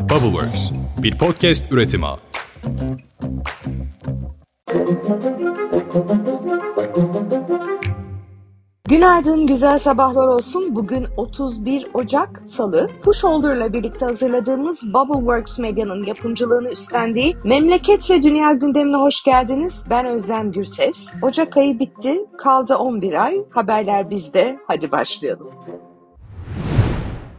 Bubbleworks, bir podcast üretimi. Günaydın, güzel sabahlar olsun. Bugün 31 Ocak Salı. Pusholder ile birlikte hazırladığımız Bubbleworks Medya'nın yapımcılığını üstlendiği Memleket ve Dünya gündemine hoş geldiniz. Ben Özlem Gürses. Ocak ayı bitti, kaldı 11 ay. Haberler bizde. Hadi başlayalım.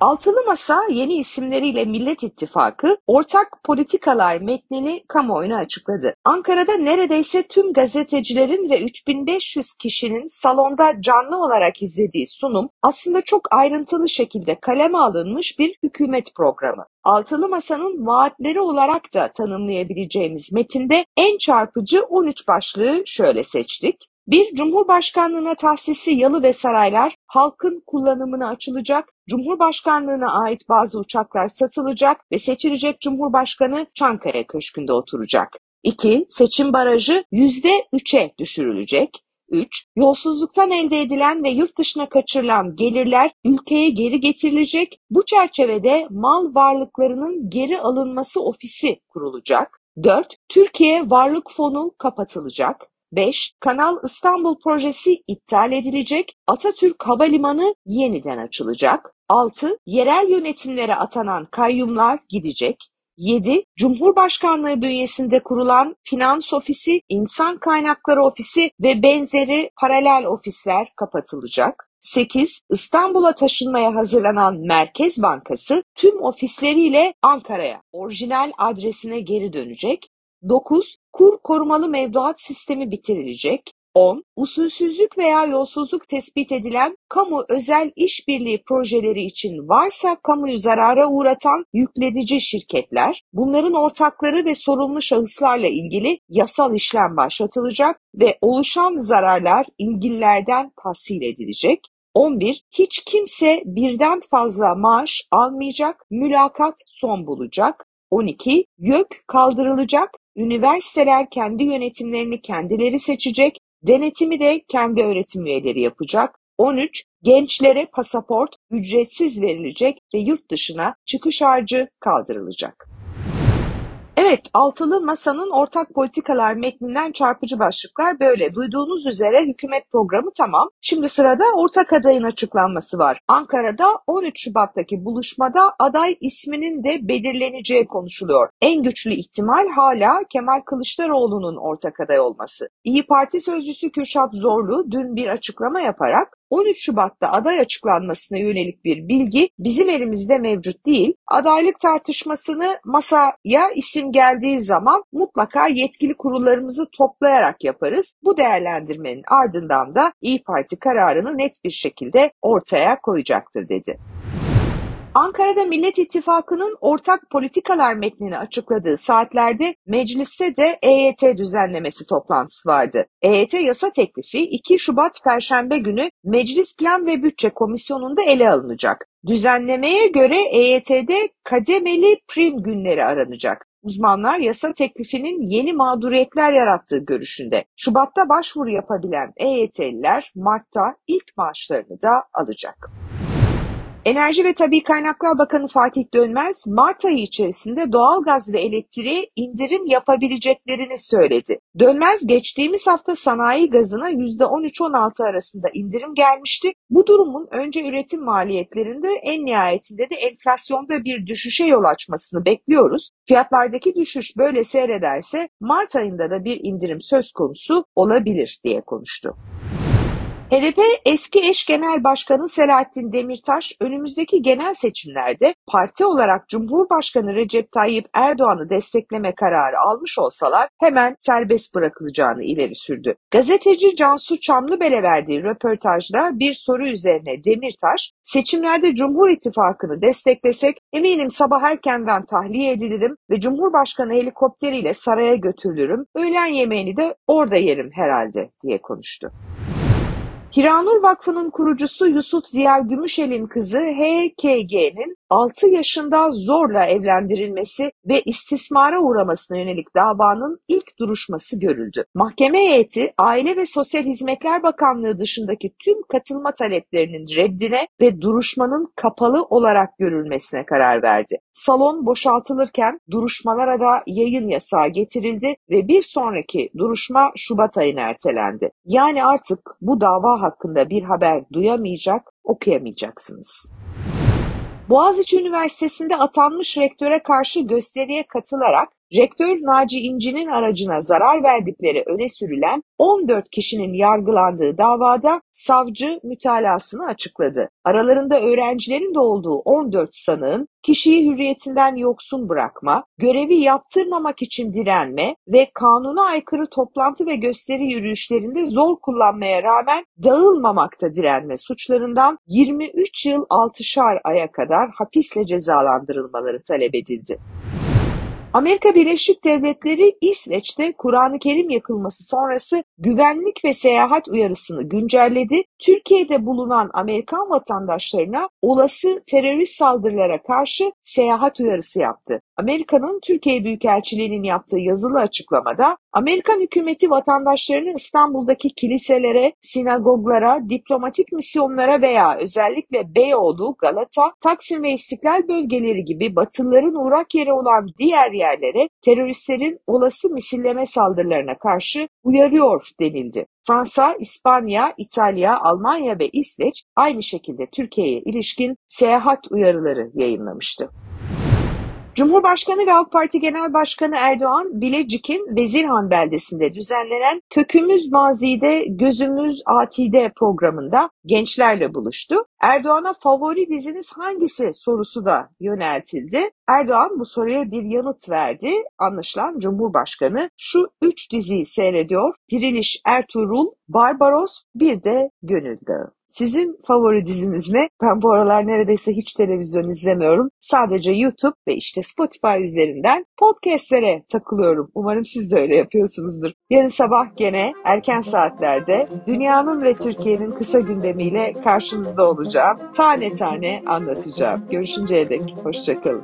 Altılı Masa yeni isimleriyle Millet İttifakı ortak politikalar metnini kamuoyuna açıkladı. Ankara'da neredeyse tüm gazetecilerin ve 3500 kişinin salonda canlı olarak izlediği sunum aslında çok ayrıntılı şekilde kaleme alınmış bir hükümet programı. Altılı Masa'nın vaatleri olarak da tanımlayabileceğimiz metinde en çarpıcı 13 başlığı şöyle seçtik. Bir, Cumhurbaşkanlığına tahsisi yalı ve saraylar halkın kullanımına açılacak, Cumhurbaşkanlığına ait bazı uçaklar satılacak ve seçilecek Cumhurbaşkanı Çankaya Köşkü'nde oturacak. 2. Seçim barajı %3'e düşürülecek. 3. Yolsuzluktan elde edilen ve yurt dışına kaçırılan gelirler ülkeye geri getirilecek. Bu çerçevede mal varlıklarının geri alınması ofisi kurulacak. 4. Türkiye Varlık Fonu kapatılacak. 5. Kanal İstanbul projesi iptal edilecek, Atatürk Havalimanı yeniden açılacak. 6. Yerel yönetimlere atanan kayyumlar gidecek. 7. Cumhurbaşkanlığı bünyesinde kurulan Finans Ofisi, İnsan Kaynakları Ofisi ve benzeri paralel ofisler kapatılacak. 8. İstanbul'a taşınmaya hazırlanan Merkez Bankası tüm ofisleriyle Ankara'ya orijinal adresine geri dönecek. 9. Kur korumalı mevduat sistemi bitirilecek. 10. Usulsüzlük veya yolsuzluk tespit edilen kamu özel işbirliği projeleri için varsa kamuyu zarara uğratan yükledici şirketler, bunların ortakları ve sorumlu şahıslarla ilgili yasal işlem başlatılacak ve oluşan zararlar ilgililerden tahsil edilecek. 11. Hiç kimse birden fazla maaş almayacak, mülakat son bulacak. 12. YÖK kaldırılacak, üniversiteler kendi yönetimlerini kendileri seçecek, denetimi de kendi öğretim üyeleri yapacak. 13. Gençlere pasaport ücretsiz verilecek ve yurt dışına çıkış harcı kaldırılacak. Evet, altılı masanın ortak politikalar metninden çarpıcı başlıklar böyle. Duyduğunuz üzere hükümet programı tamam. Şimdi sırada ortak adayın açıklanması var. Ankara'da 13 Şubat'taki buluşmada aday isminin de belirleneceği konuşuluyor. En güçlü ihtimal hala Kemal Kılıçdaroğlu'nun ortak aday olması. İyi Parti sözcüsü Kürşat Zorlu dün bir açıklama yaparak 13 Şubat'ta aday açıklanmasına yönelik bir bilgi bizim elimizde mevcut değil. Adaylık tartışmasını masaya isim geldiği zaman mutlaka yetkili kurullarımızı toplayarak yaparız. Bu değerlendirmenin ardından da İyi Parti kararını net bir şekilde ortaya koyacaktır dedi. Ankara'da Millet İttifakı'nın ortak politikalar metnini açıkladığı saatlerde mecliste de EYT düzenlemesi toplantısı vardı. EYT yasa teklifi 2 Şubat Perşembe günü Meclis Plan ve Bütçe Komisyonu'nda ele alınacak. Düzenlemeye göre EYT'de kademeli prim günleri aranacak. Uzmanlar yasa teklifinin yeni mağduriyetler yarattığı görüşünde. Şubat'ta başvuru yapabilen EYT'liler Mart'ta ilk maaşlarını da alacak. Enerji ve Tabi Kaynaklar Bakanı Fatih Dönmez, Mart ayı içerisinde doğalgaz ve elektriğe indirim yapabileceklerini söyledi. Dönmez, geçtiğimiz hafta sanayi gazına %13-16 arasında indirim gelmişti. Bu durumun önce üretim maliyetlerinde en nihayetinde de enflasyonda bir düşüşe yol açmasını bekliyoruz. Fiyatlardaki düşüş böyle seyrederse Mart ayında da bir indirim söz konusu olabilir diye konuştu. HDP eski eş genel başkanı Selahattin Demirtaş önümüzdeki genel seçimlerde parti olarak Cumhurbaşkanı Recep Tayyip Erdoğan'ı destekleme kararı almış olsalar hemen serbest bırakılacağını ileri sürdü. Gazeteci Cansu Çamlıbel'e verdiği röportajda bir soru üzerine Demirtaş, seçimlerde Cumhur İttifakı'nı desteklesek eminim sabah erkenden tahliye edilirim ve Cumhurbaşkanı helikopteriyle saraya götürülürüm, öğlen yemeğini de orada yerim herhalde diye konuştu. Hiranur Vakfı'nın kurucusu Yusuf Ziya Gümüşel'in kızı HKG'nin 6 yaşında zorla evlendirilmesi ve istismara uğramasına yönelik davanın ilk duruşması görüldü. Mahkeme heyeti Aile ve Sosyal Hizmetler Bakanlığı dışındaki tüm katılma taleplerinin reddine ve duruşmanın kapalı olarak görülmesine karar verdi. Salon boşaltılırken duruşmalara da yayın yasağı getirildi ve bir sonraki duruşma Şubat ayına ertelendi. Yani artık bu dava hakkında bir haber duyamayacak, okuyamayacaksınız. Boğaziçi Üniversitesi'nde atanmış rektöre karşı gösteriye katılarak Rektör Naci İnci'nin aracına zarar verdikleri öne sürülen 14 kişinin yargılandığı davada savcı mütalasını açıkladı. Aralarında öğrencilerin de olduğu 14 sanığın kişiyi hürriyetinden yoksun bırakma, görevi yaptırmamak için direnme ve kanuna aykırı toplantı ve gösteri yürüyüşlerinde zor kullanmaya rağmen dağılmamakta direnme suçlarından 23 yıl 6'şar aya kadar hapisle cezalandırılmaları talep edildi. Amerika Birleşik Devletleri İsveç'te Kur'an-ı Kerim yakılması sonrası güvenlik ve seyahat uyarısını güncelledi. Türkiye'de bulunan Amerikan vatandaşlarına olası terörist saldırılara karşı seyahat uyarısı yaptı. Amerika'nın Türkiye Büyükelçiliği'nin yaptığı yazılı açıklamada Amerikan hükümeti vatandaşlarını İstanbul'daki kiliselere, sinagoglara, diplomatik misyonlara veya özellikle Beyoğlu, Galata, Taksim ve İstiklal bölgeleri gibi Batılıların uğrak yeri olan diğer yerlere teröristlerin olası misilleme saldırılarına karşı uyarıyor denildi. Fransa, İspanya, İtalya, Almanya ve İsveç aynı şekilde Türkiye'ye ilişkin seyahat uyarıları yayınlamıştı. Cumhurbaşkanı ve AK Parti Genel Başkanı Erdoğan, Bilecik'in Vezirhan beldesinde düzenlenen Kökümüz Mazide, Gözümüz Atide programında gençlerle buluştu. Erdoğan'a favori diziniz hangisi sorusu da yöneltildi. Erdoğan bu soruya bir yanıt verdi. Anlaşılan Cumhurbaşkanı şu üç diziyi seyrediyor. Diriliş Ertuğrul, Barbaros, bir de Gönül Dağı. Sizin favori diziniz ne? Ben bu aralar neredeyse hiç televizyon izlemiyorum. Sadece YouTube ve işte Spotify üzerinden podcastlere takılıyorum. Umarım siz de öyle yapıyorsunuzdur. Yarın sabah gene erken saatlerde dünyanın ve Türkiye'nin kısa gündemiyle karşınızda olacağım. Tane tane anlatacağım. Görüşünceye dek hoşçakalın.